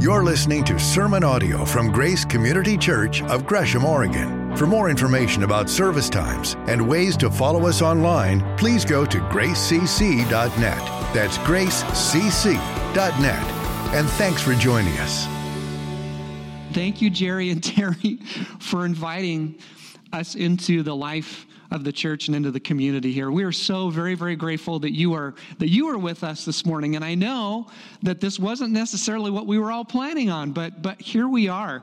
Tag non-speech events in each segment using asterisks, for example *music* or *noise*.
You're listening to sermon audio from Grace Community Church of Gresham, Oregon. For more information about service times and ways to follow us online, please go to gracecc.net. That's gracecc.net. And thanks for joining us. Thank you, Jerry and *laughs* Terry, for inviting us into the life of the church and into the community here. We are so very, very grateful that you are that you are with us this morning. And I know that this wasn't necessarily what we were all planning on, but but here we are.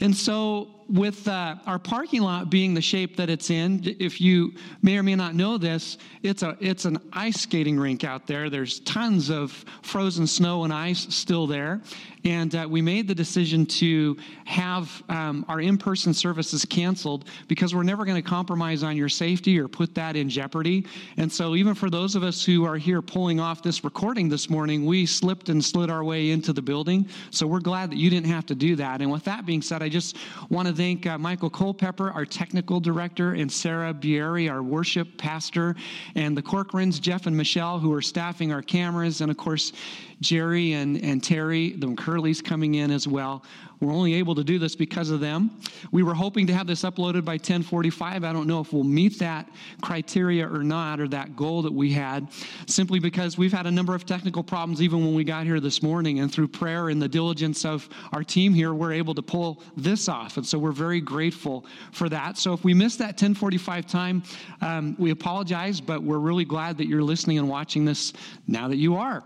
And so with uh, our parking lot being the shape that it's in, if you may or may not know this, it's a it's an ice skating rink out there. There's tons of frozen snow and ice still there, and uh, we made the decision to have um, our in-person services canceled because we're never going to compromise on your safety or put that in jeopardy. And so, even for those of us who are here pulling off this recording this morning, we slipped and slid our way into the building. So we're glad that you didn't have to do that. And with that being said, I just want to thank uh, Michael Culpepper, our technical director, and Sarah Bieri, our worship pastor, and the Corcorans, Jeff and Michelle, who are staffing our cameras, and of course, Jerry and, and Terry, the McCurleys coming in as well. We're only able to do this because of them. We were hoping to have this uploaded by 1045. I don't know if we'll meet that criteria or not, or that goal that we had, simply because we've had a number of technical problems even when we got here this morning. And through prayer and the diligence of our team here, we're able to pull this off. And so we're very grateful for that. So if we missed that 1045 time, um, we apologize, but we're really glad that you're listening and watching this now that you are.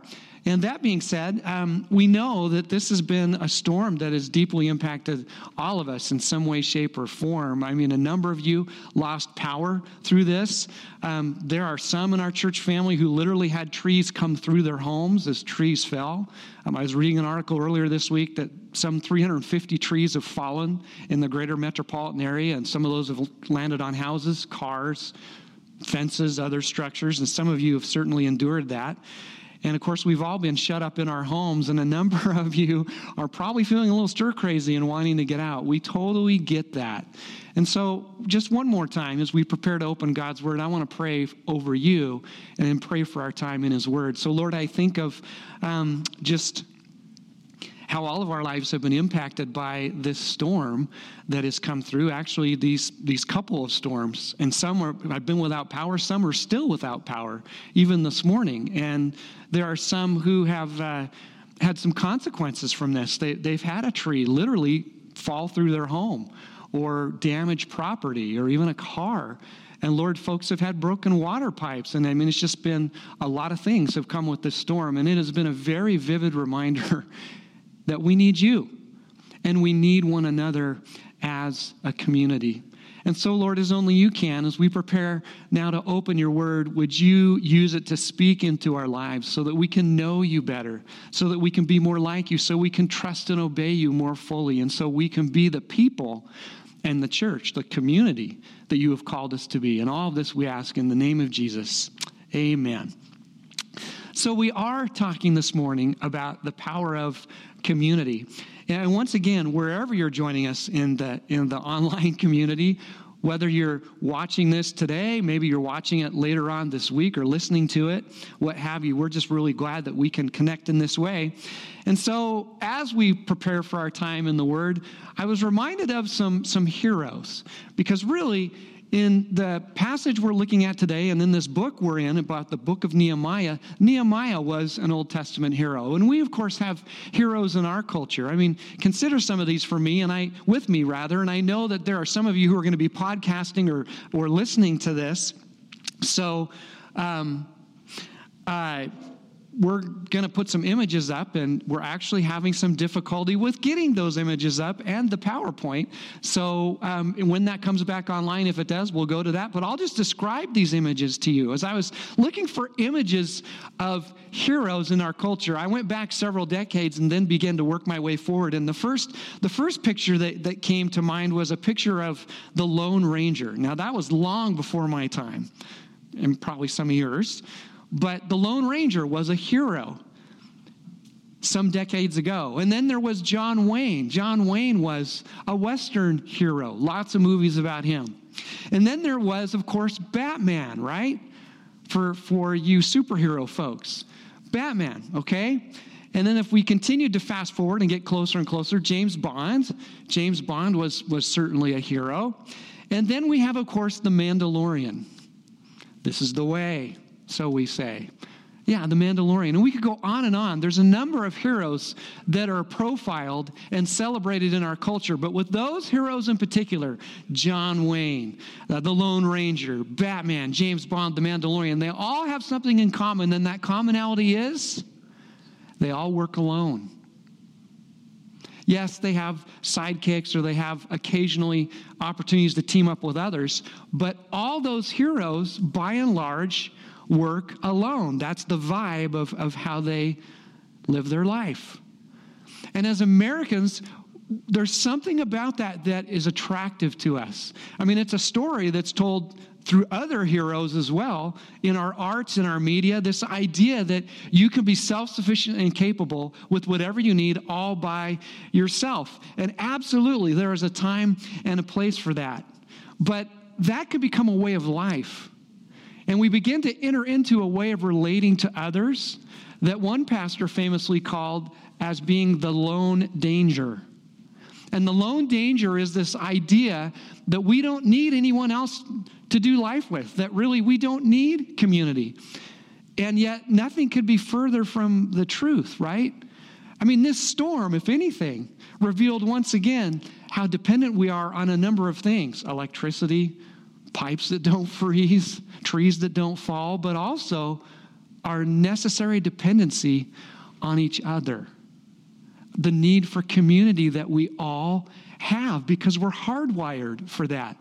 And that being said, um, we know that this has been a storm that has deeply impacted all of us in some way, shape, or form. I mean, a number of you lost power through this. Um, there are some in our church family who literally had trees come through their homes as trees fell. Um, I was reading an article earlier this week that some 350 trees have fallen in the greater metropolitan area, and some of those have landed on houses, cars, fences, other structures, and some of you have certainly endured that. And of course, we've all been shut up in our homes, and a number *laughs* of you are probably feeling a little stir crazy and wanting to get out. We totally get that. And so, just one more time, as we prepare to open God's Word, I want to pray over you and then pray for our time in His Word. So, Lord, I think of um, just how all of our lives have been impacted by this storm that has come through. Actually, these these couple of storms, and some are I've been without power. Some are still without power, even this morning. And there are some who have uh, had some consequences from this. They, they've had a tree literally fall through their home, or damage property, or even a car. And Lord, folks have had broken water pipes. And I mean, it's just been a lot of things have come with this storm. And it has been a very vivid reminder that we need you and we need one another as a community. And so, Lord, as only you can, as we prepare now to open your word, would you use it to speak into our lives so that we can know you better, so that we can be more like you, so we can trust and obey you more fully, and so we can be the people and the church, the community that you have called us to be. And all of this we ask in the name of Jesus. Amen. So, we are talking this morning about the power of community. And once again, wherever you're joining us in the, in the *laughs* online community, whether you're watching this today, maybe you're watching it later on this week or listening to it, what have you, we're just really glad that we can connect in this way. And so, as we prepare for our time in the Word, I was reminded of some, some heroes because really, in the passage we're looking at today and in this book we're in about the book of Nehemiah, Nehemiah was an Old Testament hero. And we of course have heroes in our culture. I mean, consider some of these for me and I with me rather, and I know that there are some of you who are going to be podcasting or or listening to this. So um, I we're going to put some images up, and we're actually having some difficulty with getting those images up and the PowerPoint. So um, when that comes back online, if it does, we'll go to that. But I'll just describe these images to you. As I was looking for images of heroes in our culture, I went back several decades and then began to work my way forward. And the first, the first picture that, that came to mind was a picture of the Lone Ranger. Now, that was long before my time, and probably some of yours. But the Lone Ranger was a hero some decades ago. And then there was John Wayne. John Wayne was a Western hero, lots of movies about him. And then there was, of course, Batman, right? For, for you superhero folks. Batman, okay? And then if we continued to fast forward and get closer and closer, James Bond, James Bond was, was certainly a hero. And then we have, of course, the Mandalorian. This is the way, so we say. Yeah, the Mandalorian. And we could go on and on. There's a number of heroes that are profiled and celebrated in our culture. But with those heroes in particular, John Wayne, uh, the Lone Ranger, Batman, James Bond, the Mandalorian, they all have something in common. And that commonality is they all work alone. Yes, they have sidekicks or they have occasionally opportunities to team up with others, but all those heroes, by and large, work alone. That's the vibe of, of how they live their life. And as Americans, there's something about that that is attractive to us. I mean, it's a story that's told through other heroes as well in our arts in our media this idea that you can be self-sufficient and capable with whatever you need all by yourself and absolutely there is a time and a place for that but that could become a way of life and we begin to enter into a way of relating to others that one pastor famously called as being the lone danger. And the lone danger is this idea that we don't need anyone else to do life with, that really we don't need community. And yet, nothing could be further from the truth, right? I mean, this storm, if anything, revealed once again how dependent we are on a number of things electricity, pipes that don't freeze, trees that don't fall, but also our necessary dependency on each other. The need for community that we all have because we're hardwired for that.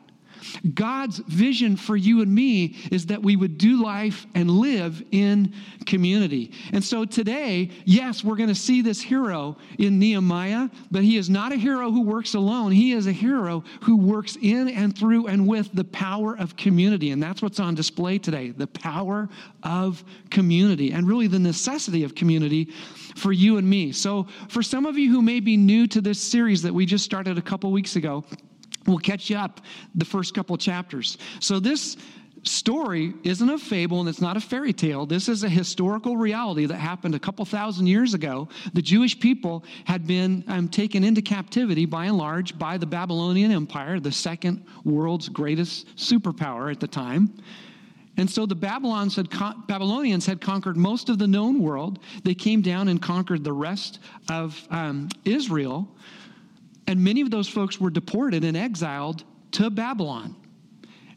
God's vision for you and me is that we would do life and live in community. And so today, yes, we're going to see this hero in Nehemiah, but he is not a hero who works alone. He is a hero who works in and through and with the power of community. And that's what's on display today the power of community and really the necessity of community for you and me. So, for some of you who may be new to this series that we just started a couple weeks ago, We'll catch you up the first couple chapters. So, this story isn't a fable and it's not a fairy tale. This is a historical reality that happened a couple thousand years ago. The Jewish people had been um, taken into captivity by and large by the Babylonian Empire, the second world's greatest superpower at the time. And so the Babylons had Babylonians had conquered most of the known world. They came down and conquered the rest of um, Israel. And many of those folks were deported and exiled to Babylon.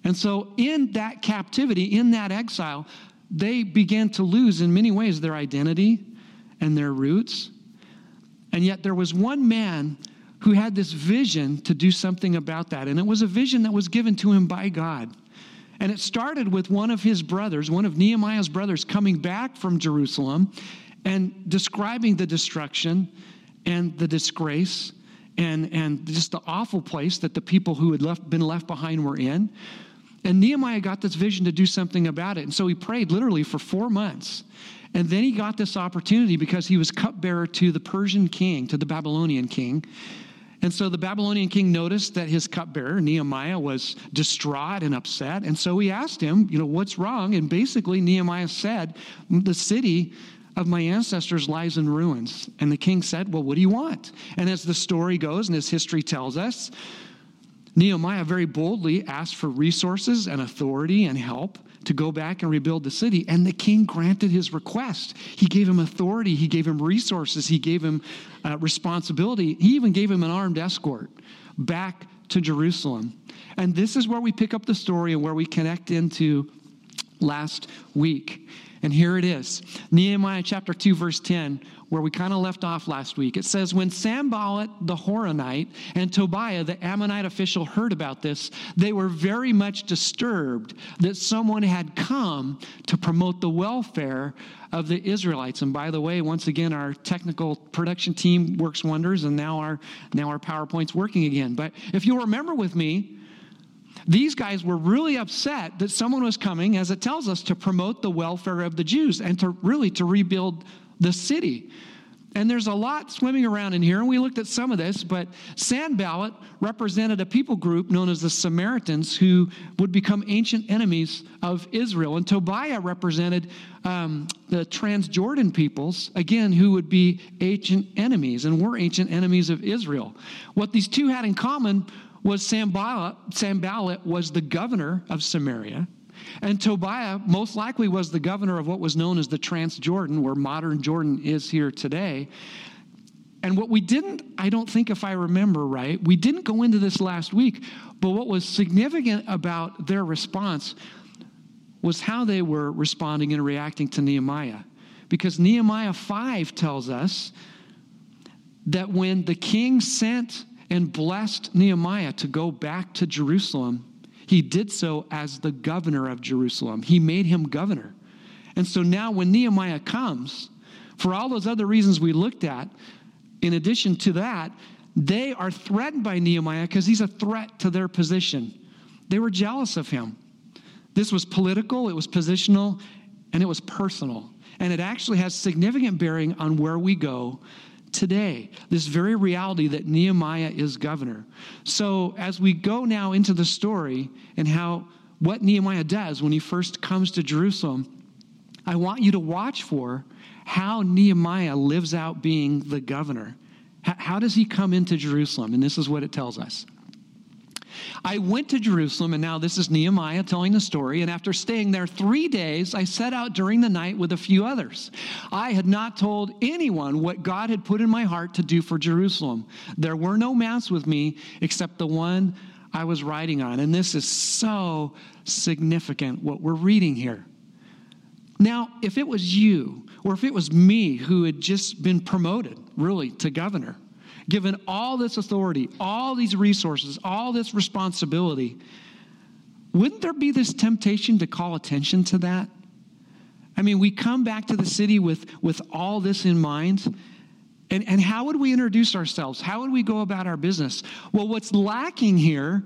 And so, in that captivity, in that exile, they began to lose, in many ways, their identity and their roots. And yet, there was one man who had this vision to do something about that. And it was a vision that was given to him by God. And it started with one of his brothers, one of Nehemiah's brothers, coming back from Jerusalem and describing the destruction and the disgrace and, and just the awful place that the people who had left, been left behind were in. And Nehemiah got this vision to do something about it. And so he prayed literally for four months. And then he got this opportunity because he was cupbearer to the Persian king, to the Babylonian king. And so the Babylonian king noticed that his cupbearer, Nehemiah, was distraught and upset. And so he asked him, you know, what's wrong? And basically, Nehemiah said, the city of my ancestors lies in ruins. And the king said, Well, what do you want? And as the story goes and as history tells us, Nehemiah very boldly asked for resources and authority and help to go back and rebuild the city. And the king granted his request. He gave him authority, he gave him resources, he gave him uh, responsibility, he even gave him an armed escort back to Jerusalem. And this is where we pick up the story and where we connect into last week. And here it is Nehemiah chapter 2, verse 10, where we kind of left off last week. It says, When Sanballat the Horonite and Tobiah the Ammonite official heard about this, they were very much disturbed that someone had come to promote the welfare of the Israelites. And by the way, once again, our technical production team works wonders, and now our, now our PowerPoint's working again. But if you'll remember with me, these guys were really upset that someone was coming, as it tells us, to promote the welfare of the Jews and to really to rebuild the city. And there's a lot swimming around in here, and we looked at some of this, but Sanballat represented a people group known as the Samaritans who would become ancient enemies of Israel. And Tobiah represented um, the Transjordan peoples, again, who would be ancient enemies and were ancient enemies of Israel. What these two had in common was Sanballat, Sanballat was the governor of Samaria. And Tobiah most likely was the governor of what was known as the Transjordan, where modern Jordan is here today. And what we didn't, I don't think if I remember right, we didn't go into this last week, but what was significant about their response was how they were responding and reacting to Nehemiah. Because Nehemiah 5 tells us that when the king sent and blessed Nehemiah to go back to Jerusalem, he did so as the governor of Jerusalem. He made him governor. And so now when Nehemiah comes, for all those other reasons we looked at, in addition to that, they are threatened by Nehemiah because he's a threat to their position. They were jealous of him. This was political, it was positional, and it was personal. And it actually has significant bearing on where we go today, this very reality that Nehemiah is governor. So as we go now into the story and how what Nehemiah does when he first comes to Jerusalem, I want you to watch for how Nehemiah lives out being the governor. How does he come into Jerusalem? And this is what it tells us. I went to Jerusalem, and now this is Nehemiah telling the story. And after staying there three days, I set out during the night with a few others. I had not told anyone what God had put in my heart to do for Jerusalem. There were no mounts with me except the one I was riding on. And this is so significant what we're reading here. Now, if it was you, or if it was me who had just been promoted, really, to governor, given all this authority, all these resources, all this responsibility, wouldn't there be this temptation to call attention to that? I mean, we come back to the city with, with all this in mind. And, and how would we introduce ourselves? How would we go about our business? Well, what's lacking here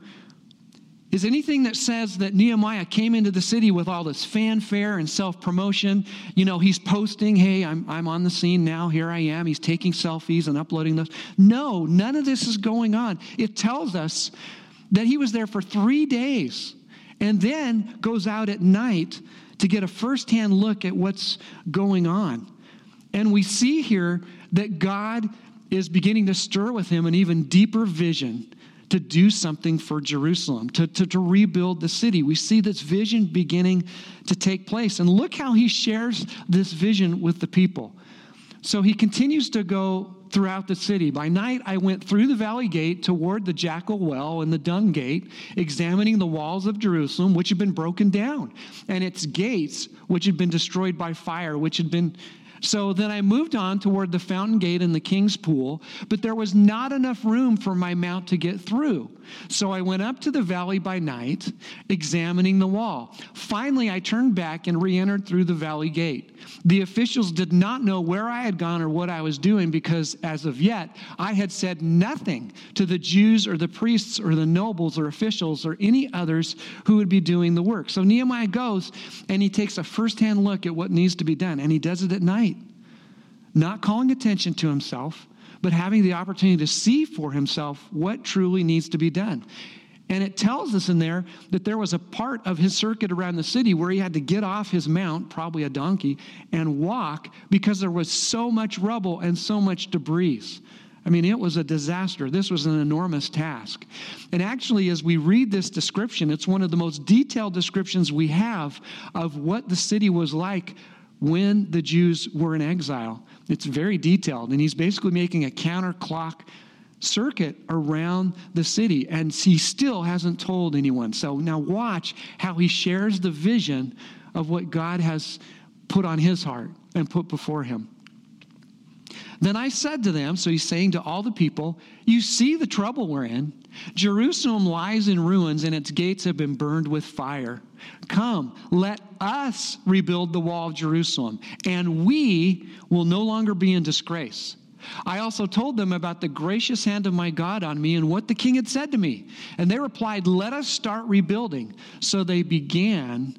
is anything that says that Nehemiah came into the city with all this fanfare and self promotion. You know, he's posting, hey, I'm, I'm on the scene now, here I am. He's taking selfies and uploading those. No, none of this is going on. It tells us that he was there for three days and then goes out at night to get a firsthand look at what's going on. And we see here that God is beginning to stir with him an even deeper vision to do something for Jerusalem, to, to, to, rebuild the city. We see this vision beginning to take place. And look how he shares this vision with the people. So he continues to go throughout the city. By night, I went through the valley gate toward the jackal well and the dung gate, examining the walls of Jerusalem, which had been broken down, and its gates, which had been destroyed by fire, which had been so then I moved on toward the fountain gate and the king's pool, but there was not enough room for my mount to get through. So I went up to the valley by night, examining the wall. Finally, I turned back and re entered through the valley gate. The officials did not know where I had gone or what I was doing because, as of yet, I had said nothing to the Jews or the priests or the nobles or officials or any others who would be doing the work. So Nehemiah goes and he takes a firsthand look at what needs to be done, and he does it at night, not calling attention to himself but having the opportunity to see for himself what truly needs to be done. And it tells us in there that there was a part of his circuit around the city where he had to get off his mount, probably a donkey, and walk because there was so much rubble and so much debris. I mean, it was a disaster. This was an enormous task. And actually, as we read this description, it's one of the most detailed descriptions we have of what the city was like when the Jews were in exile. It's very detailed, and he's basically making a counterclock circuit around the city, and he still hasn't told anyone. So now watch how he shares the vision of what God has put on his heart and put before him. Then I said to them, so he's saying to all the people, You see the trouble we're in. Jerusalem lies in ruins and its gates have been burned with fire. Come, let us rebuild the wall of Jerusalem, and we will no longer be in disgrace. I also told them about the gracious hand of my God on me and what the king had said to me. And they replied, Let us start rebuilding. So they began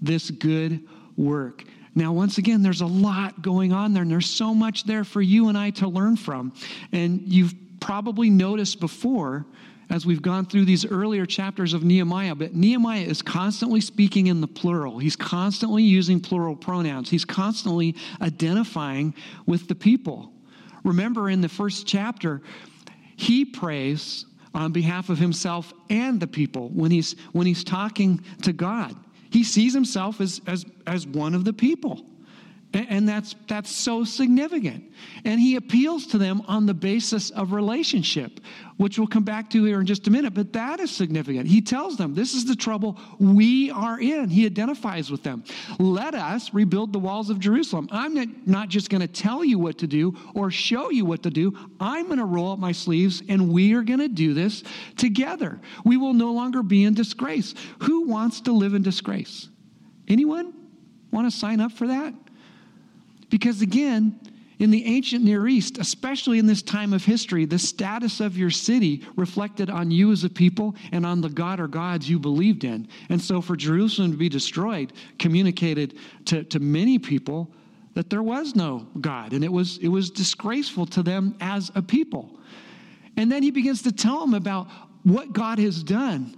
this good work. Now, once again, there's a lot going on there, and there's so much there for you and I to learn from. And you've probably noticed before as we've gone through these earlier chapters of Nehemiah, but Nehemiah is constantly speaking in the plural. He's constantly using plural pronouns. He's constantly identifying with the people. Remember in the first chapter, he prays on behalf of himself and the people when he's when he's talking to God. He sees himself as as as one of the people. And that's, that's so significant. And he appeals to them on the basis of relationship, which we'll come back to here in just a minute. But that is significant. He tells them, This is the trouble we are in. He identifies with them. Let us rebuild the walls of Jerusalem. I'm not, not just going to tell you what to do or show you what to do. I'm going to roll up my sleeves and we are going to do this together. We will no longer be in disgrace. Who wants to live in disgrace? Anyone want to sign up for that? Because again, in the ancient Near East, especially in this time of history, the status of your city reflected on you as a people and on the God or gods you believed in. And so for Jerusalem to be destroyed communicated to, to many people that there was no God, and it was, it was disgraceful to them as a people. And then he begins to tell them about what God has done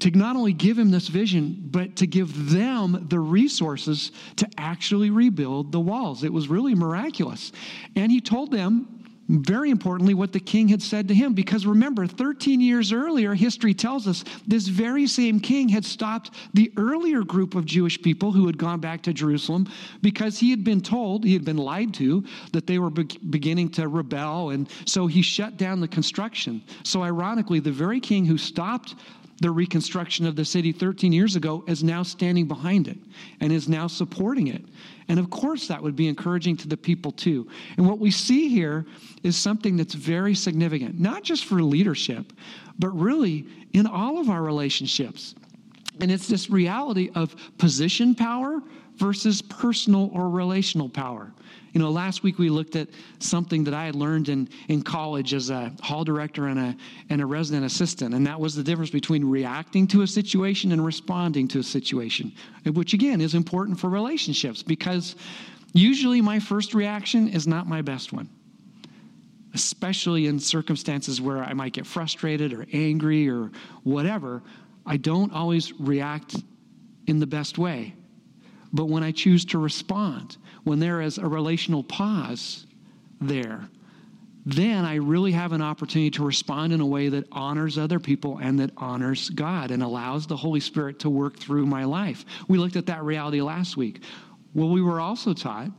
to not only give him this vision, but to give them the resources to actually rebuild the walls. It was really miraculous. And he told them, very importantly, what the king had said to him. Because remember, 13 years earlier, history tells us this very same king had stopped the earlier group of Jewish people who had gone back to Jerusalem because he had been told, he had been lied to, that they were be- beginning to rebel. And so he shut down the construction. So, ironically, the very king who stopped the reconstruction of the city 13 years ago is now standing behind it and is now supporting it. And of course, that would be encouraging to the people too. And what we see here is something that's very significant, not just for leadership, but really in all of our relationships. And it's this reality of position power versus personal or relational power. You know, last week we looked at something that I had learned in, in college as a hall director and a, and a resident assistant, and that was the difference between reacting to a situation and responding to a situation, which again is important for relationships because usually my first reaction is not my best one especially in circumstances where I might get frustrated or angry or whatever, I don't always react in the best way. But when I choose to respond, when there is a relational pause there, then I really have an opportunity to respond in a way that honors other people and that honors God and allows the Holy Spirit to work through my life. We looked at that reality last week. Well, we were also taught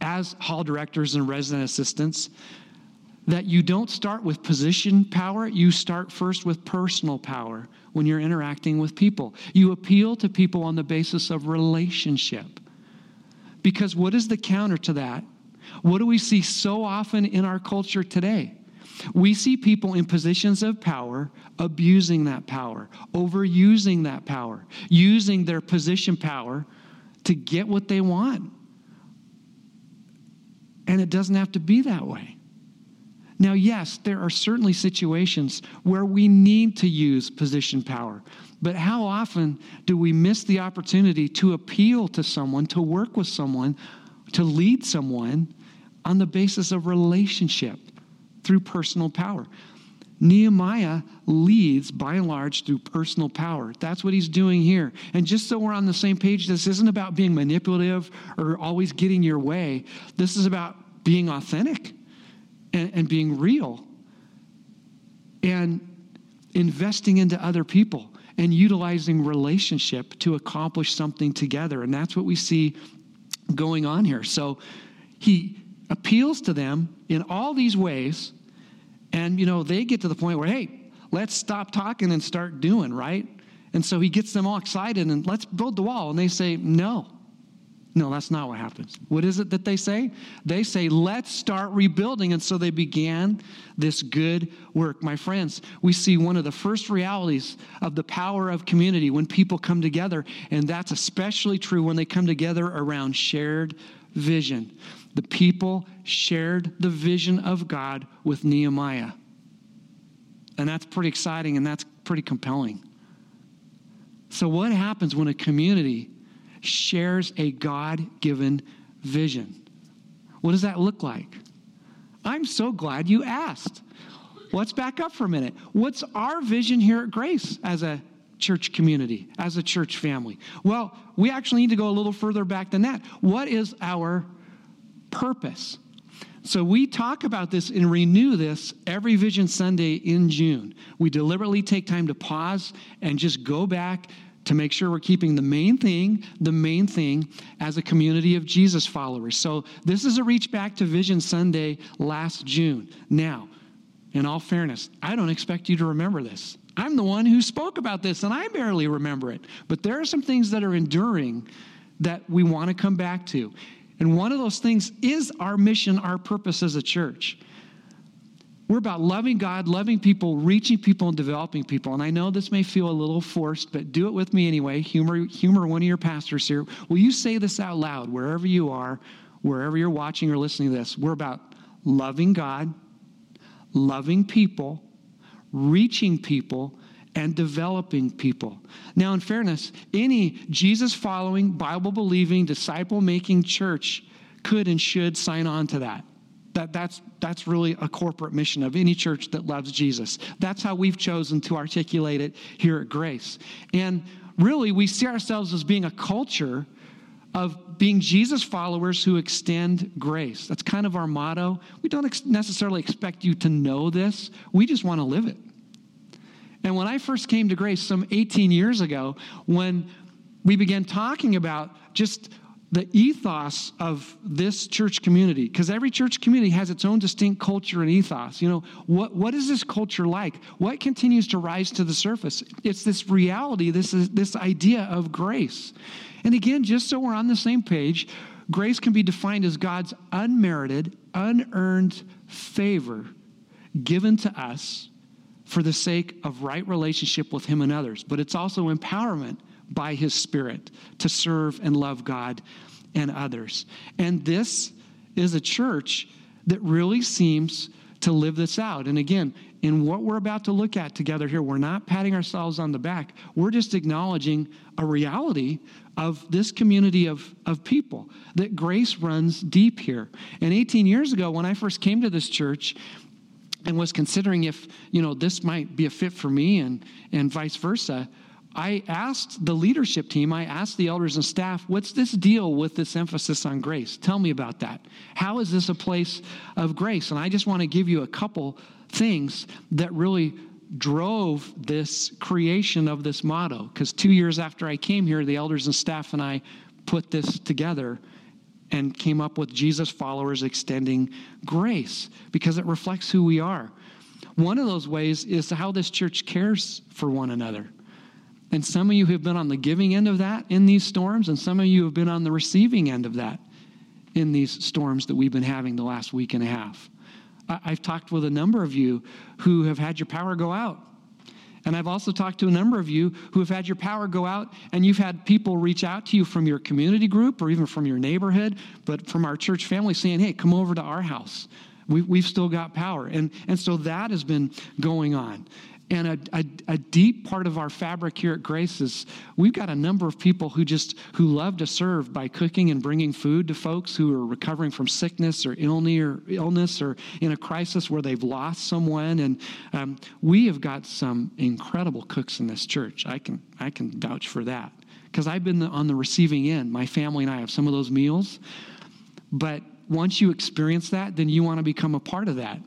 as hall directors and resident assistants that you don't start with position power, you start first with personal power when you're interacting with people. You appeal to people on the basis of relationship. Because what is the counter to that? What do we see so often in our culture today? We see people in positions of power abusing that power, overusing that power, using their position power to get what they want. And it doesn't have to be that way. Now, yes, there are certainly situations where we need to use position power, but how often do we miss the opportunity to appeal to someone, to work with someone, to lead someone on the basis of relationship through personal power? Nehemiah leads by and large through personal power. That's what he's doing here. And just so we're on the same page, this isn't about being manipulative or always getting your way. This is about being authentic and, and being real and investing into other people and utilizing relationship to accomplish something together. And that's what we see going on here. So he appeals to them in all these ways. And, you know, they get to the point where, hey, let's stop talking and start doing, right? And so he gets them all excited and let's build the wall. And they say, no. No, that's not what happens. What is it that they say? They say, let's start rebuilding. And so they began this good work. My friends, we see one of the first realities of the power of community when people come together. And that's especially true when they come together around shared vision. The people shared the vision of God with Nehemiah. And that's pretty exciting and that's pretty compelling. So, what happens when a community shares a God given vision. What does that look like? I'm so glad you asked. Let's back up for a minute. What's our vision here at Grace as a church community, as a church family? Well, we actually need to go a little further back than that. What is our purpose? So we talk about this and renew this every Vision Sunday in June. We deliberately take time to pause and just go back to make sure we're keeping the main thing, the main thing as a community of Jesus followers. So this is a reach back to Vision Sunday last June. Now, in all fairness, I don't expect you to remember this. I'm the one who spoke about this and I barely remember it. But there are some things that are enduring that we want to come back to. And one of those things is our mission, our purpose as a church. We're about loving God, loving people, reaching people, and developing people. And I know this may feel a little forced, but do it with me anyway. Humor, humor one of your pastors here. Will you say this out loud, wherever you are, wherever you're watching or listening to this? We're about loving God, loving people, reaching people, and developing people. Now, in fairness, any Jesus following, Bible believing, disciple making church could and should sign on to that. That, that's, that's really a corporate mission of any church that loves Jesus. That's how we've chosen to articulate it here at Grace. And really, we see ourselves as being a culture of being Jesus followers who extend grace. That's kind of our motto. We don't ex- necessarily expect you to know this, we just want to live it. And when I first came to Grace some 18 years ago, when we began talking about just the ethos of this church community, because every church community has its own distinct culture and ethos. You know, what, what is this culture like? What continues to rise to the surface? It's this reality, this, is, this idea of grace. And again, just so we're on the same page, grace can be defined as God's unmerited, unearned favor given to us for the sake of right relationship with Him and others, but it's also empowerment by His Spirit to serve and love God and others. And this is a church that really seems to live this out. And again, in what we're about to look at together here, we're not patting ourselves on the back. We're just acknowledging a reality of this community of, of people, that grace runs deep here. And 18 years ago, when I first came to this church, and was considering if you know this might be a fit for me and and vice versa i asked the leadership team i asked the elders and staff what's this deal with this emphasis on grace tell me about that how is this a place of grace and i just want to give you a couple things that really drove this creation of this motto because two years after i came here the elders and staff and i put this together and came up with Jesus followers extending grace because it reflects who we are. One of those ways is how this church cares for one another. And some of you have been on the giving end of that in these storms, and some of you have been on the receiving end of that in these storms that we've been having the last week and a half. I've talked with a number of you who have had your power go out and I've also talked to a number of you who have had your power go out, and you've had people reach out to you from your community group or even from your neighborhood, but from our church family saying, hey, come over to our house. We, we've still got power. And, and so that has been going on. And a, a, a, deep part of our fabric here at Grace is we've got a number of people who just who love to serve by cooking and bringing food to folks who are recovering from sickness or illness or in a crisis where they've lost someone. And um, we have got some incredible cooks in this church. I can I can vouch for that because I've been on the receiving end. My family and I have some of those meals, but once you experience that, then you want to become a part of that.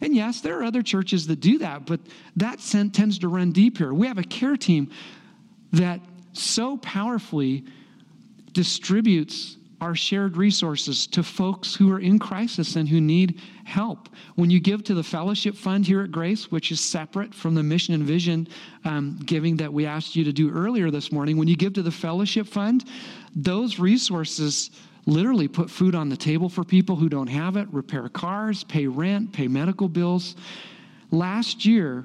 And yes, there are other churches that do that, but that tends to run deep here. We have a care team that so powerfully distributes our shared resources to folks who are in crisis and who need help. When you give to the fellowship fund here at Grace, which is separate from the mission and vision um, giving that we asked you to do earlier this morning, when you give to the fellowship fund, those resources literally put food on the table for people who don't have it, repair cars, pay rent, pay medical bills. Last year,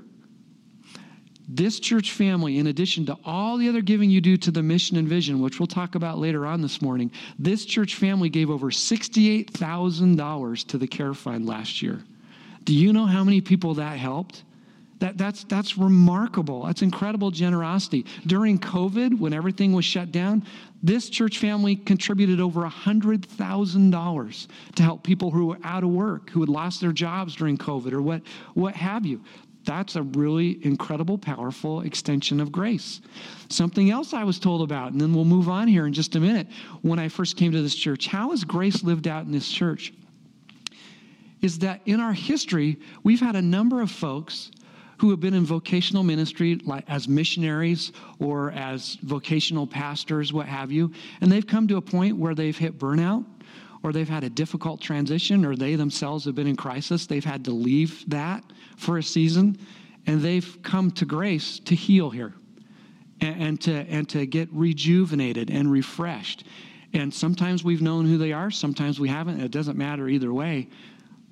this church family, in addition to all the other giving you do to the mission and vision, which we'll talk about later on this morning, this church family gave over $68,000 to the care fund last year. Do you know how many people that helped? That, that's, that's remarkable. That's incredible generosity. During COVID, when everything was shut down, this church family contributed over $100,000 to help people who were out of work, who had lost their jobs during COVID or what, what have you. That's a really incredible, powerful extension of grace. Something else I was told about, and then we'll move on here in just a minute. When I first came to this church, how is grace lived out in this church? Is that in our history, we've had a number of folks who have been in vocational ministry like as missionaries or as vocational pastors, what have you, and they've come to a point where they've hit burnout or they've had a difficult transition or they themselves have been in crisis. They've had to leave that for a season and they've come to grace to heal here and, and to, and to get rejuvenated and refreshed. And sometimes we've known who they are, sometimes we haven't. It doesn't matter either way.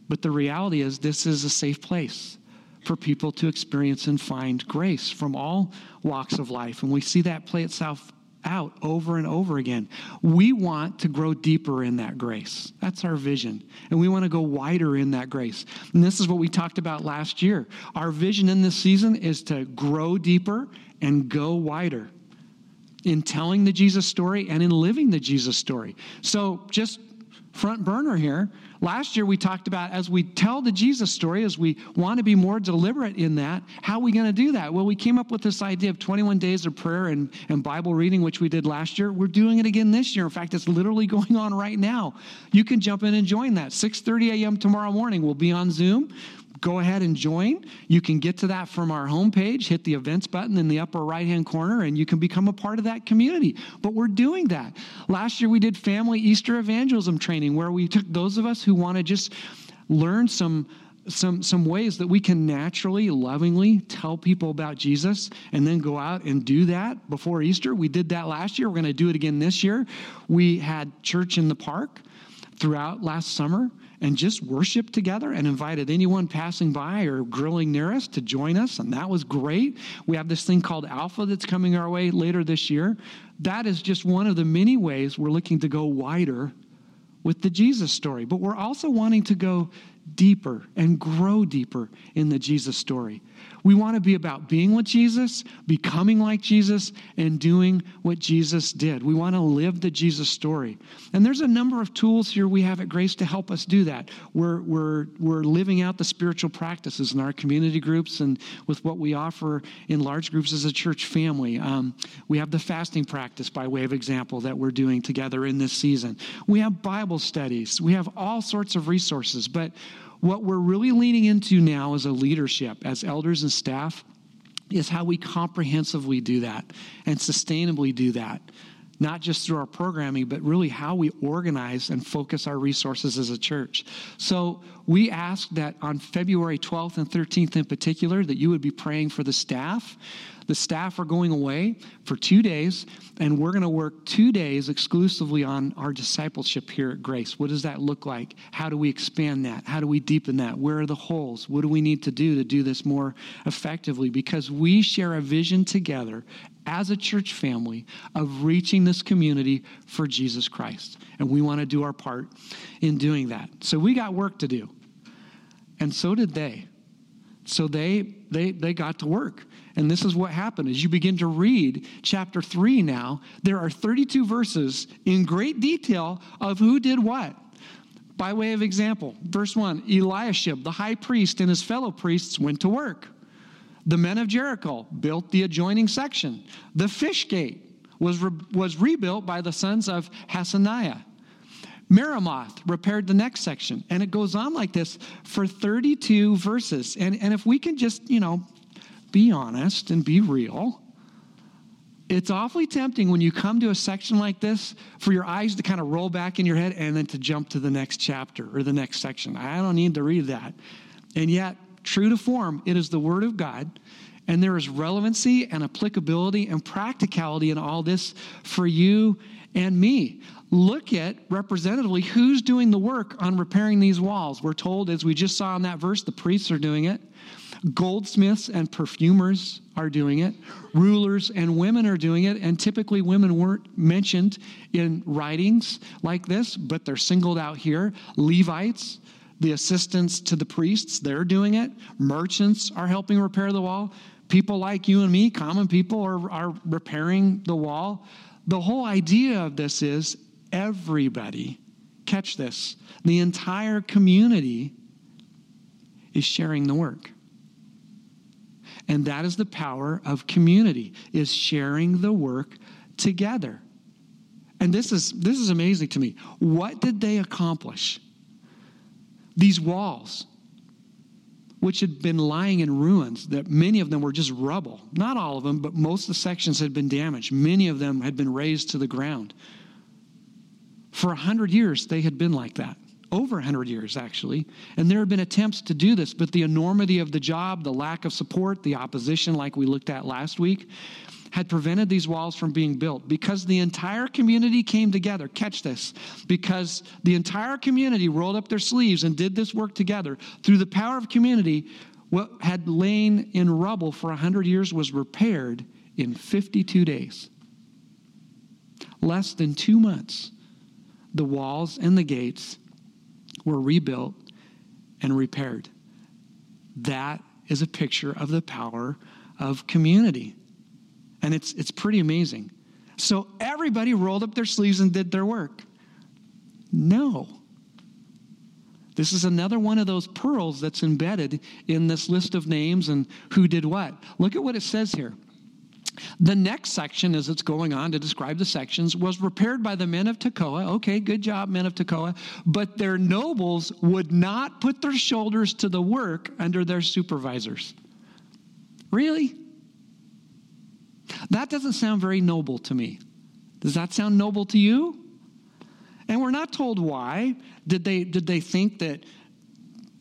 But the reality is, this is a safe place for people to experience and find grace from all walks of life. And we see that play itself out over and over again. We want to grow deeper in that grace. That's our vision. And we want to go wider in that grace. And this is what we talked about last year. Our vision in this season is to grow deeper and go wider in telling the Jesus story and in living the Jesus story. So just front burner here. Last year we talked about as we tell the Jesus story, as we want to be more deliberate in that, how are we going to do that? Well, we came up with this idea of 21 days of prayer and, and Bible reading, which we did last year. We're doing it again this year. In fact, it's literally *laughs* going on right now. You can jump in and join that. 6:30 a.m. tomorrow morning. We'll be on Zoom go ahead and join. You can get to that from our homepage, hit the events button in the upper right hand corner, and you can become a part of that community. But we're doing that. Last year, we did family Easter evangelism training where we took those of us who want to just learn some some some ways that we can naturally lovingly tell people about Jesus and then go out and do that before Easter. We did that last year. We're going to do it again this year. We had church in the park throughout last summer and just worship together and invited anyone passing by or grilling near us to join us. And that was great. We have this thing called Alpha that's coming our way later this year. That is just one of the many ways we're looking to go wider with the Jesus story. But we're also wanting to go deeper and grow deeper in the Jesus story. We want to be about being with Jesus, becoming like Jesus, and doing what Jesus did. We want to live the Jesus story. And there's a number of tools here we have at Grace to help us do that. We're, we're, we're living out the spiritual practices in our community groups and with what we offer in large groups as a church family. Um, we have the fasting practice, by way of example, that we're doing together in this season. We have Bible studies. We have all sorts of resources. But what we're really leaning into now as a leadership, as elders and staff, is how we comprehensively do that and sustainably do that. Not just through our programming, but really how we organize and focus our resources as a church. So, we ask that on February 12th and 13th in particular, that you would be praying for the staff the staff are going away for two days, and we're going to work two days exclusively on our discipleship here at Grace. What does that look like? How do we expand that? How do we deepen that? Where are the holes? What do we need to do to do this more effectively? Because we share a vision together as a church family of reaching this community for Jesus Christ. And we want to do our part in doing that. So we got work to do. And so did they. So they they they got to work. And this is what happened. As you begin to read chapter 3 now, there are 32 verses in great detail of who did what. By way of example, verse 1 Eliashib, the high priest, and his fellow priests went to work. The men of Jericho built the adjoining section. The fish gate was, re- was rebuilt by the sons of Hassenaah. Meremoth repaired the next section. And it goes on like this for 32 verses. And, and if we can just, you know, be honest and be real. It's awfully tempting when you come to a section like this for your eyes to kind of roll back in your head and then to jump to the next chapter or the next section. I don't need to read that. And yet, true to form, it is the Word of God. And there is relevancy and applicability and practicality in all this for you and me. Look at representatively who's doing the work on repairing these walls. We're told, as we just saw in that verse, the priests are doing it. Goldsmiths and perfumers are doing it. Rulers and women are doing it. And typically, women weren't mentioned in writings like this, but they're singled out here. Levites, the assistants to the priests, they're doing it. Merchants are helping repair the wall. People like you and me, common people, are, are repairing the wall. The whole idea of this is everybody, catch this, the entire community is sharing the work. And that is the power of community, is sharing the work together. And this is this is amazing to me. What did they accomplish? These walls, which had been lying in ruins, that many of them were just rubble. Not all of them, but most of the sections had been damaged. Many of them had been razed to the ground. For a hundred years, they had been like that over 100 years, actually. And there have been attempts to do this, but the enormity of the job, the lack of support, the opposition, like we looked at last week, had prevented these walls from being built because the entire community came together. Catch this. Because the entire community rolled up their sleeves and did this work together. Through the power of community, what had lain in rubble for 100 years was repaired in 52 days. Less than two months, the walls and the gates were rebuilt and repaired. That is a picture of the power of community. And it's, it's pretty amazing. So everybody rolled up their sleeves and did their work. No. This is another one of those pearls that's embedded in this list of names and who did what. Look at what it says here. The next section, as it's going on to describe the sections, was repaired by the men of Tekoa. Okay, good job, men of Tekoa. But their nobles would not put their shoulders to the work under their supervisors. Really? That doesn't sound very noble to me. Does that sound noble to you? And we're not told why. Did they, did they think that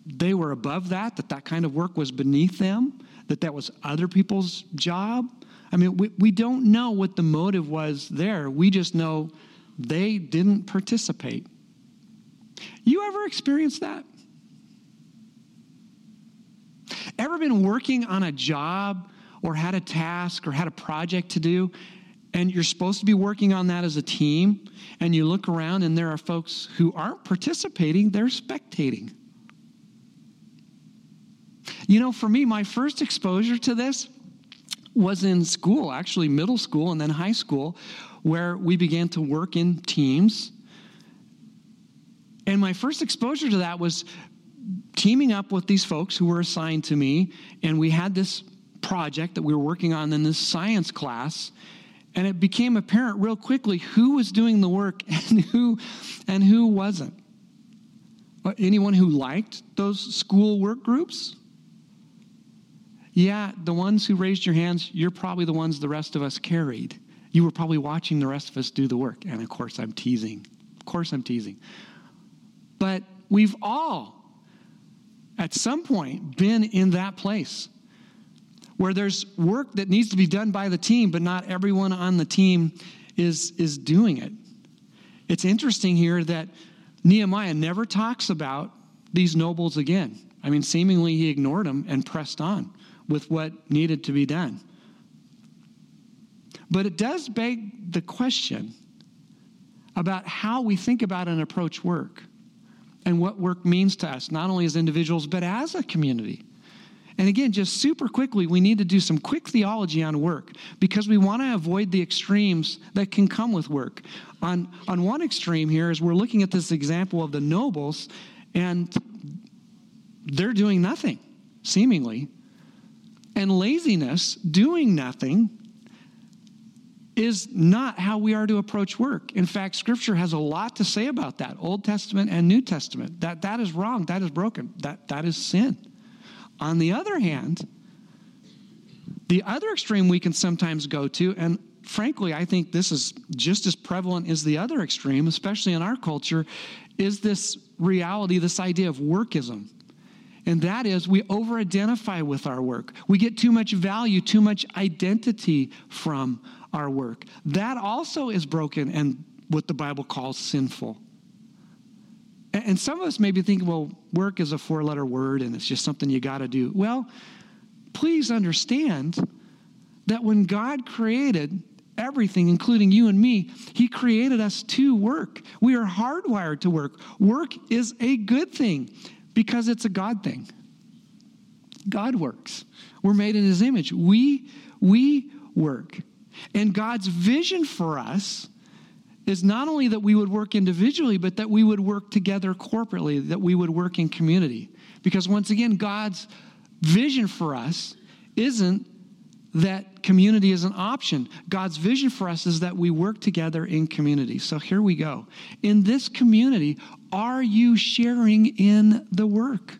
they were above that, that that kind of work was beneath them, that that was other people's job? I mean, we, we don't know what the motive was there. We just know they didn't participate. You ever experienced that? Ever been working on a job or had a task or had a project to do, and you're supposed to be working on that as a team, and you look around and there are folks who aren't participating, they're spectating. You know, for me, my first exposure to this was in school, actually, middle school and then high school, where we began to work in teams. And my first exposure to that was teaming up with these folks who were assigned to me, and we had this project that we were working on in this science class and it became apparent real quickly who was doing the work *laughs* and who and who wasn't uh, anyone who liked those school work groups yeah, the ones who raised your hands, you're probably the ones the rest of us carried. You were probably watching the rest of us do the work. And of course, I'm teasing. Of course, I'm teasing. But we've all, at some point, been in that place where there's work that needs to be done by the team, but not everyone on the team is, is doing it. It's interesting here that Nehemiah never talks about these nobles again. I mean, seemingly he ignored them and pressed on with what needed to be done. But it does beg the question about how we think about and approach work and what work means to us, not only as individuals, but as a community. And again, just super quickly, we need to do some quick theology on work because we want to avoid the extremes that can come with work. On, on one extreme here is we're looking at this example of the nobles, and they're doing nothing, seemingly. And laziness, doing nothing, is not how we are to approach work. In fact, Scripture has a lot to say about that, Old Testament and New Testament. That, that is wrong, that is broken, that, that is sin. On the other hand, the other extreme we can sometimes go to, and frankly, I think this is just as prevalent as the other extreme, especially in our culture, is this reality, this idea of workism. And that is, we over identify with our work. We get too much value, too much identity from our work. That also is broken and what the Bible calls sinful. And some of us may be thinking, well, work is a four letter word and it's just something you got to do. Well, please understand that when God created everything, including you and me, He created us to work. We are hardwired to work. Work is a good thing. Because it's a God thing. God works. We're made in his image. We we work. And God's vision for us is not only that we would work individually, but that we would work together corporately, that we would work in community. Because once again, God's vision for us isn't that community is an option. God's vision for us is that we work together in community. So here we go. In this community, are you sharing in the work?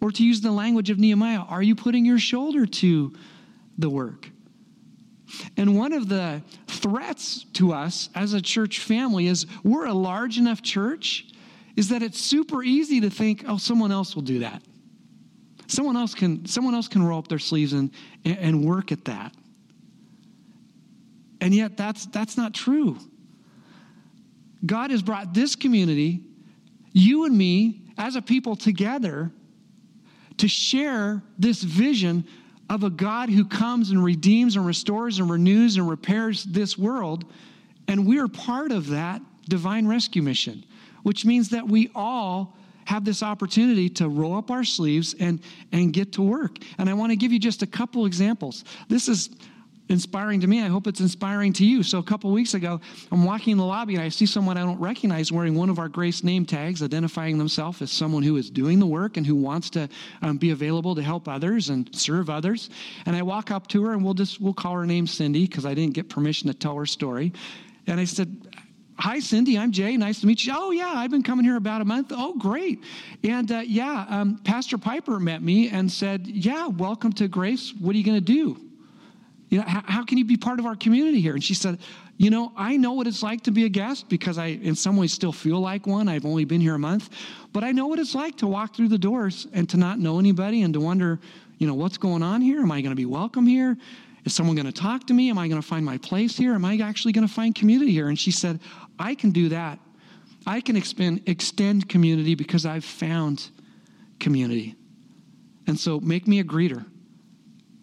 Or to use the language of Nehemiah, are you putting your shoulder to the work? And one of the threats to us as a church family is we're a large enough church is that it's super easy to think, oh, someone else will do that. Someone else can, someone else can roll up their sleeves and, and work at that. And yet that's that's not true. God has brought this community, you and me, as a people together to share this vision of a God who comes and redeems and restores and renews and repairs this world. And we're part of that divine rescue mission, which means that we all have this opportunity to roll up our sleeves and, and get to work. And I want to give you just a couple examples. This is inspiring to me. I hope it's inspiring to you. So, a couple weeks ago, I'm walking in the lobby and I see someone I don't recognize wearing one of our Grace name tags, identifying themselves as someone who is doing the work and who wants to um, be available to help others and serve others. And I walk up to her and we'll just we'll call her name Cindy because I didn't get permission to tell her story. And I said, Hi, Cindy. I'm Jay. Nice to meet you. Oh, yeah, I've been coming here about a month. Oh, great. And uh, yeah, um, Pastor Piper met me and said, Yeah, welcome to Grace. What are you going to do? You know, how, how, can you be part of our community here? And she said, You know, I know what it's like to be a guest because I, in some ways, still feel like one. I've only been here a month. But I know what it's like to walk through the doors and to not know anybody and to wonder, you know, what's going on here? Am I going to be welcome here? Is someone going to talk to me? Am I going to find my place here? Am I actually going to find community here? And she said, I can do that. I can expend, extend community because I've found community. And so make me a greeter.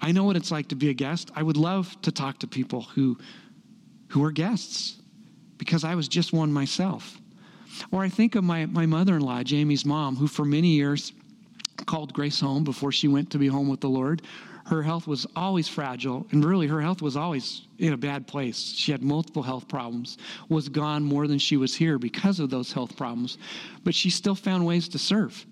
I know what it's like to be a guest. I would love to talk to people who, who are guests because I was just one myself. Or I think of my, my mother in law, Jamie's mom, who for many years called Grace home before she went to be home with the Lord. Her health was always fragile, and really her health was always in a bad place. She had multiple health problems, was gone more than she was here because of those health problems, but she still found ways to serve.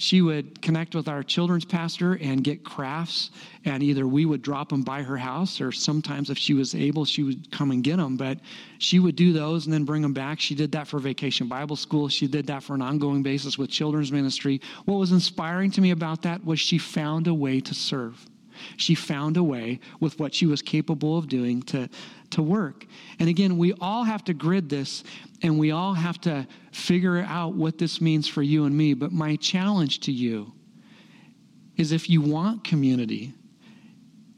She would connect with our children's pastor and get crafts and either we would drop them by her house or sometimes if she was able she would come and get them but she would do those and then bring them back. She did that for vacation bible school. She did that for an ongoing basis with children's ministry. What was inspiring to me about that was she found a way to serve she found a way with what she was capable of doing to, to work. And again, we all have to grid this and we all have to figure out what this means for you and me. But my challenge to you is if you want community,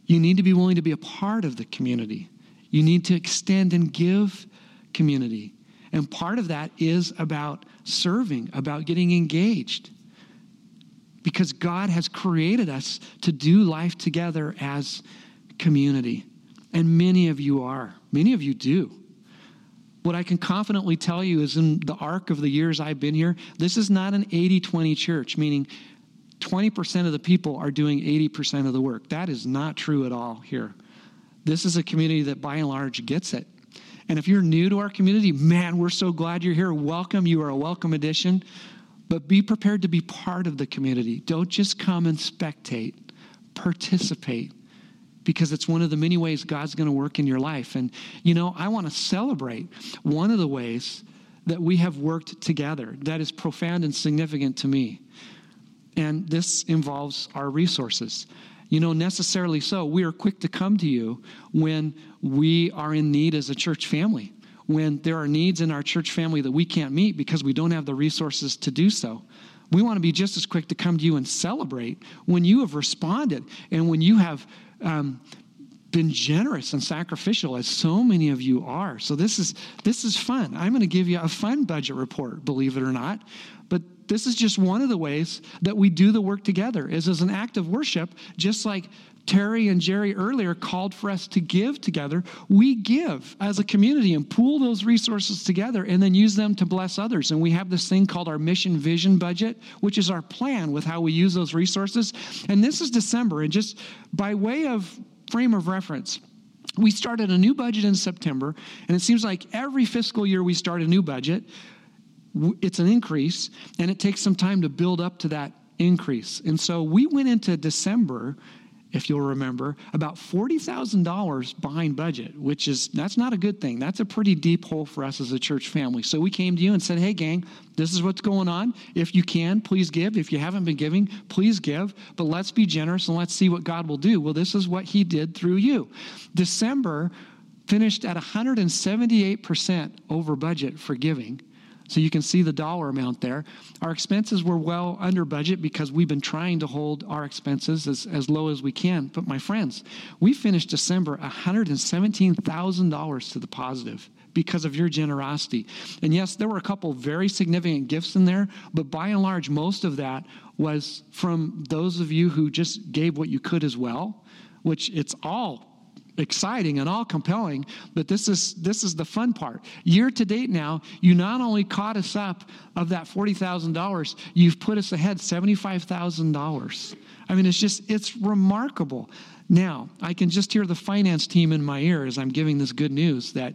you need to be willing to be a part of the community. You need to extend and give community. And part of that is about serving, about getting engaged because God has created us to do life together as community. And many of you are. Many of you do. What I can confidently tell you is in the arc of the years I've been here, this is not an 80 20 church, meaning 20% of the people are doing 80% of the work. That is not true at all here. This is a community that by and large gets it. And if you're new to our community, man, we're so glad you're here. Welcome. You are a welcome addition. But be prepared to be part of the community. Don't just come and spectate, participate, because it's one of the many ways God's going to work in your life. And, you know, I want to celebrate one of the ways that we have worked together that is profound and significant to me. And this involves our resources. You know, necessarily so, we are quick to come to you when we are in need as a church family when there are needs in our church family that we can't meet because we don't have the resources to do so. We want to be just as quick to come to you and celebrate when you have responded and when you have um, been generous and sacrificial as so many of you are. So this is this is fun. I'm going to give you a fun budget report, believe it or not. But this is just one of the ways that we do the work together is as an act of worship, just like Terry and Jerry earlier called for us to give together. We give as a community and pool those resources together and then use them to bless others. And we have this thing called our mission vision budget, which is our plan with how we use those resources. And this is December. And just by way of frame of reference, we started a new budget in September, and it seems like every fiscal year we start a new budget, it's an increase, and it takes some time to build up to that increase. And so we went into December if you'll remember, about $40,000 behind budget, which is, that's not a good thing. That's a pretty deep hole for us as a church family. So we came to you and said, hey, gang, this is what's going on. If you can, please give. If you haven't been giving, please give. But let's be generous and let's see what God will do. Well, this is what He did through you. December finished at 178% over budget for giving. So you can see the dollar amount there. Our expenses were well under budget because we've been trying to hold our expenses as, as low as we can. But my friends, we finished December $117,000 to the positive because of your generosity. And yes, there were a couple very significant gifts in there, but by and large, most of that was from those of you who just gave what you could as well, which it's all exciting and all compelling but this is this is the fun part. Year to date now you not only caught us up of that $40000 you've put us ahead $75000 i mean it's just it's remarkable. Now i can just hear the finance team in my ear as i'm giving this good news that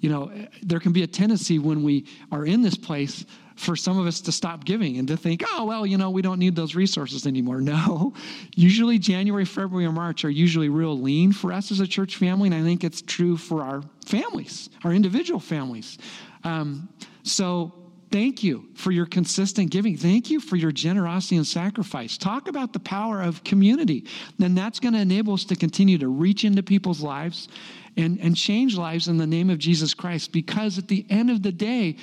you know there can be a tendency when we are in this place for some of us to stop giving and to think, oh, well, you know, we don't need those resources anymore. *laughs* No. Usually, January, February, or March are usually real lean for us as a church family, and I think it's true for our families, our individual families. Um, so, thank you for your consistent giving. Thank you for your generosity and sacrifice. Talk about the power of community. Then that's going to enable us to continue to reach into people's lives and, and change lives in the name of Jesus Christ because at the end of the day,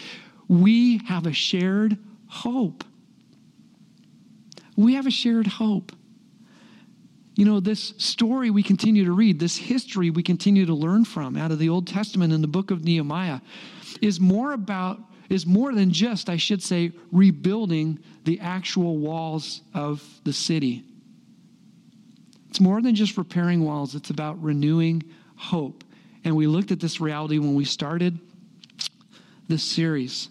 we have a shared hope. We have a shared hope. You know, this story we continue to read, this history we continue to learn from out of the Old Testament in the book of Nehemiah is more about, is more than just, I should say, rebuilding the actual walls of the city. It's more than just repairing walls, it's about renewing hope. And we looked at this reality when we started this series.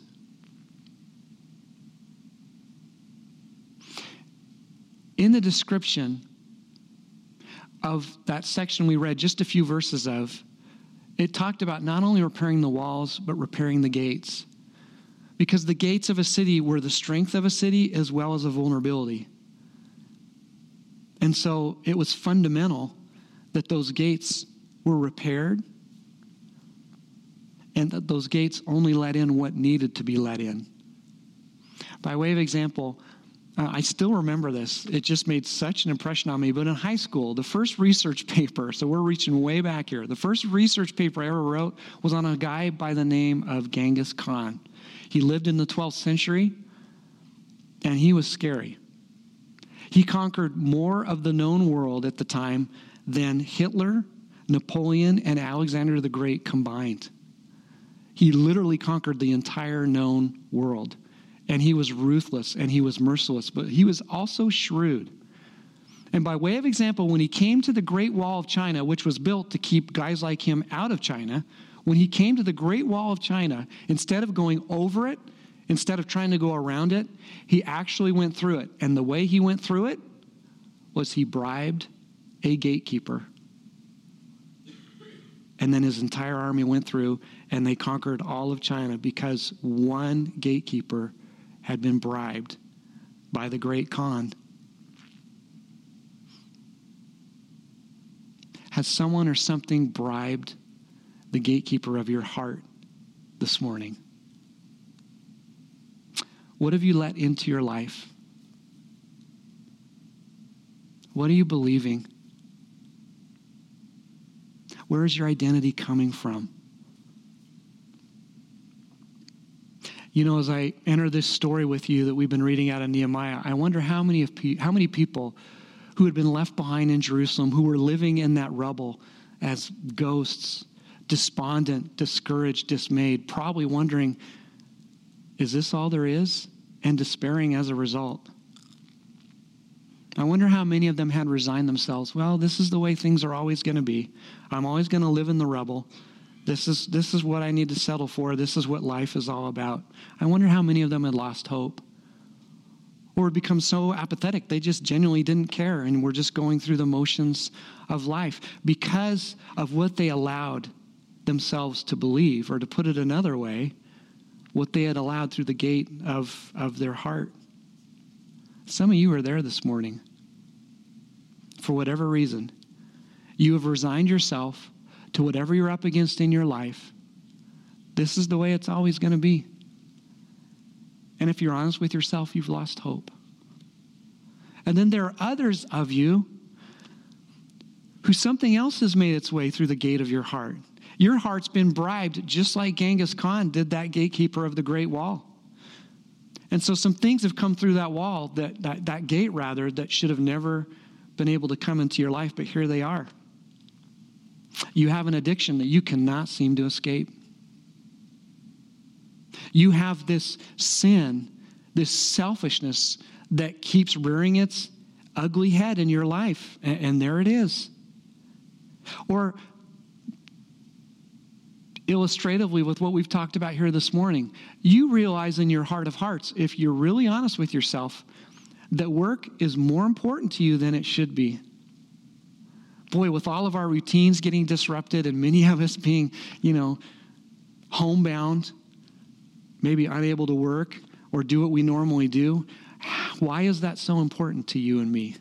In the description of that section we read just a few verses of, it talked about not only repairing the walls, but repairing the gates. Because the gates of a city were the strength of a city as well as a vulnerability. And so it was fundamental that those gates were repaired and that those gates only let in what needed to be let in. By way of example, Uh, I still remember this. It just made such an impression on me. But in high school, the first research *laughs* paper, so we're reaching way back here, the first research paper I ever wrote was on a guy by the name of Genghis Khan. He lived in the 12th century, and he was scary. He conquered more of the known world at the time than Hitler, Napoleon, and Alexander the Great combined. He literally conquered the entire known world and he was ruthless and he was merciless, but he was also shrewd. And by way of example, when he came to the Great Wall of China, which was built to keep guys like him out of China, when he came to the Great Wall of China, instead of going over it, instead of trying to go around it, he actually went through it. And the way he went through it was he bribed a gatekeeper. And then his entire army went through and they conquered all of China because one gatekeeper had been bribed by the great Khan. Has someone or something bribed the gatekeeper of your heart this morning? What have you let into your life? What are you believing? Where is your identity coming from? You know, as I enter this story with you that we've been reading out of Nehemiah, I wonder how many, of pe- how many people who had been left behind in Jerusalem, who were living in that rubble as ghosts, despondent, discouraged, dismayed, probably wondering, is this all there is? And despairing as a result. I wonder how many of them had resigned themselves. Well, this is the way things are always going to be. I'm always going to live in the rubble. This is, this is what I need to settle for. This is what life is all about. I wonder how many of them had lost hope or had become so apathetic they just genuinely didn't care and were just going through the motions of life because of what they allowed themselves to believe, or to put it another way, what they had allowed through the gate of, of their heart. Some of you are there this morning. For whatever reason, you have resigned yourself to whatever you're up against in your life. This is the way it's always going to be. And if you're honest with yourself, you've lost hope. And then there are others of you who something else has made its way through the gate of your heart. Your heart's been bribed just like Genghis Khan did that gatekeeper of the Great Wall. And so some things have come through that wall, that, that, that gate rather, that should have never been able to come into your life, but here they are. You have an addiction that you cannot seem to escape. You have this sin, this selfishness that keeps rearing its ugly head in your life, and, and there it is. Or illustratively with what we've talked about here this morning, you realize in your heart of hearts, if you're really honest with yourself, that work is more important to you than it should be. Boy, with all of our routines getting disrupted and many of us being, you know, homebound, maybe unable to work or do what we normally do, why is that so important to you and me?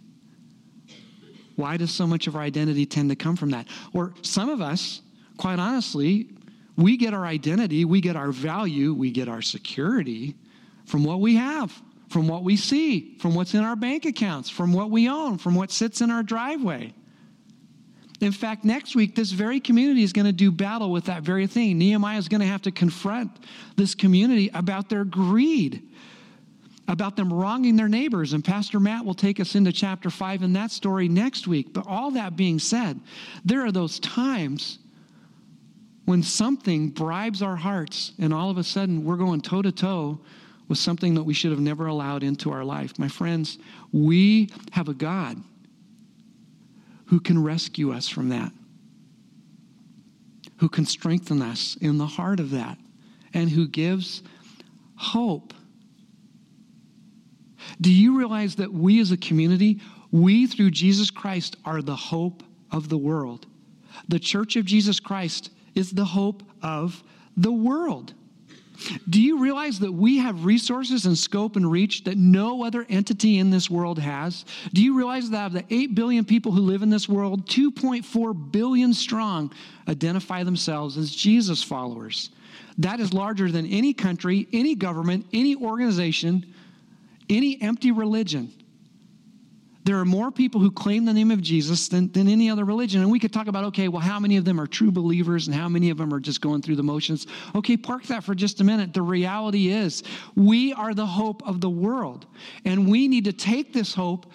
Why does so much of our identity tend to come from that? Or some of us, quite honestly, we get our identity, we get our value, we get our security from what we have, from what we see, from what's in our bank accounts, from what we own, from what sits in our driveway. In fact, next week, this very community is going to do battle with that very thing. Nehemiah is going to have to confront this community about their greed, about them wronging their neighbors. And Pastor Matt will take us into chapter 5 in that story next week. But all that being said, there are those times when something bribes our hearts and all of a sudden we're going toe to toe with something that we should have never allowed into our life. My friends, we have a God who can rescue us from that, who can strengthen us in the heart of that, and who gives hope. Do you realize that we as a community, we through Jesus Christ are the hope of the world? The church of Jesus Christ is the hope of the world. Do you realize that we have resources and scope and reach that no other entity in this world has? Do you realize that of the 8 billion people who live in this world, 2.4 billion strong identify themselves as Jesus followers? That is larger than any country, any government, any organization, any empty religion. There are more people who claim the name of Jesus than, than any other religion. And we could talk about, okay, well, how many of them are true believers and how many of them are just going through the motions? Okay, park that for just a minute. The reality is, we are the hope of the world. And we need to take this hope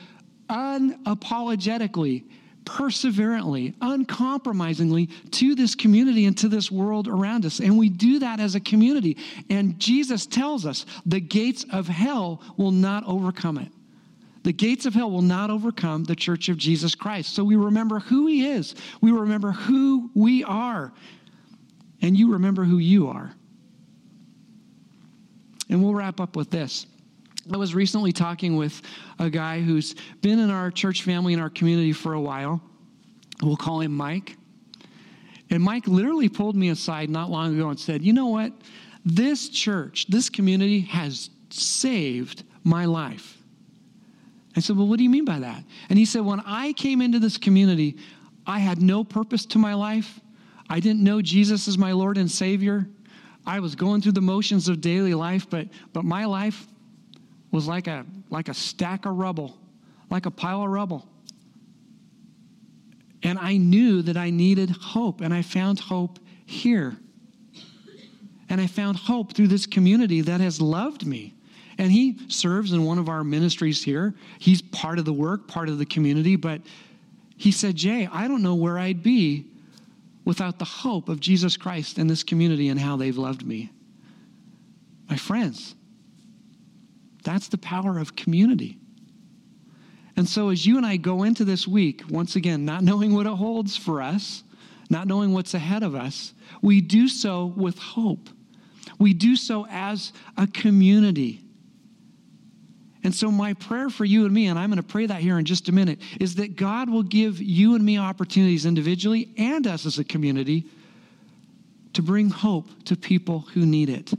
unapologetically, perseverantly, uncompromisingly to this community and to this world around us. And we do that as a community. And Jesus tells us the gates of hell will not overcome it. The gates of hell will not overcome the church of Jesus Christ. So we remember who he is, we remember who we are, and you remember who you are. And we'll wrap up with this. I was recently talking with a guy who's been in our church family in our community for a while. We'll call him Mike. And Mike literally pulled me aside not long ago and said, You know what? This church, this community has saved my life. I said, Well, what do you mean by that? And he said, When I came into this community, I had no purpose to my life. I didn't know Jesus as my Lord and Savior. I was going through the motions of daily life, but, but my life was like a, like a stack of rubble, like a pile of rubble. And I knew that I needed hope, and I found hope here. And I found hope through this community that has loved me and he serves in one of our ministries here. He's part of the work, part of the community. But he said, Jay, I don't know where I'd be without the hope of Jesus Christ in this community and how they've loved me. My friends, that's the power of community. And so, as you and I go into this week, once again, not knowing what it holds for us, not knowing what's ahead of us, we do so with hope. We do so as a community. And so, my prayer for you and me, and I'm going to pray that here in just a minute, is that God will give you and me opportunities individually and us as a community to bring hope to people who need it.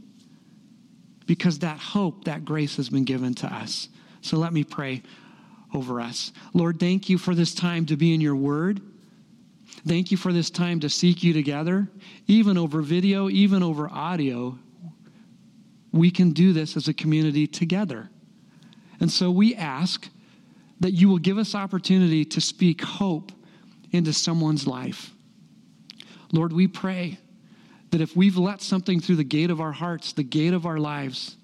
Because that hope, that grace has been given to us. So, let me pray over us. Lord, thank you for this time to be in your word. Thank you for this time to seek you together, even over video, even over audio. We can do this as a community together. And so we ask that you will give us opportunity to speak hope into someone's life. Lord, we pray that if we've let something through the gate of our hearts, the gate of our lives,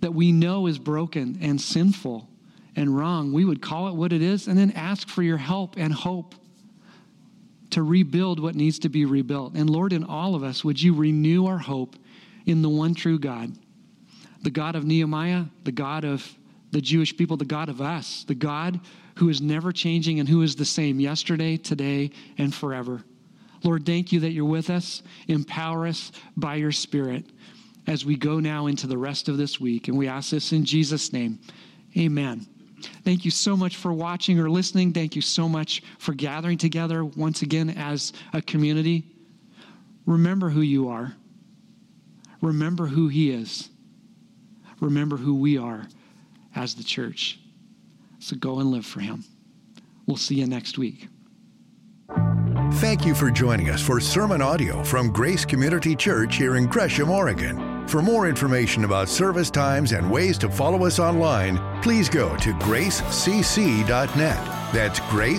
that we know is broken and sinful and wrong, we would call it what it is and then ask for your help and hope to rebuild what needs to be rebuilt. And Lord, in all of us, would you renew our hope in the one true God, the God of Nehemiah, the God of the Jewish people, the God of us, the God who is never changing and who is the same yesterday, today, and forever. Lord, thank you that you're with us. Empower us by your Spirit as we go now into the rest of this week. And we ask this in Jesus' name. Amen. Thank you so much for watching or listening. Thank you so much for gathering together once again as a community. Remember who you are. Remember who He is. Remember who we are as the church. So go and live for Him. We'll see you next week. Thank you for joining us for sermon audio from Grace Community Church here in Gresham, Oregon. For more information about service times and ways to follow us online, please go to gracecc.net. That's gracecc.net.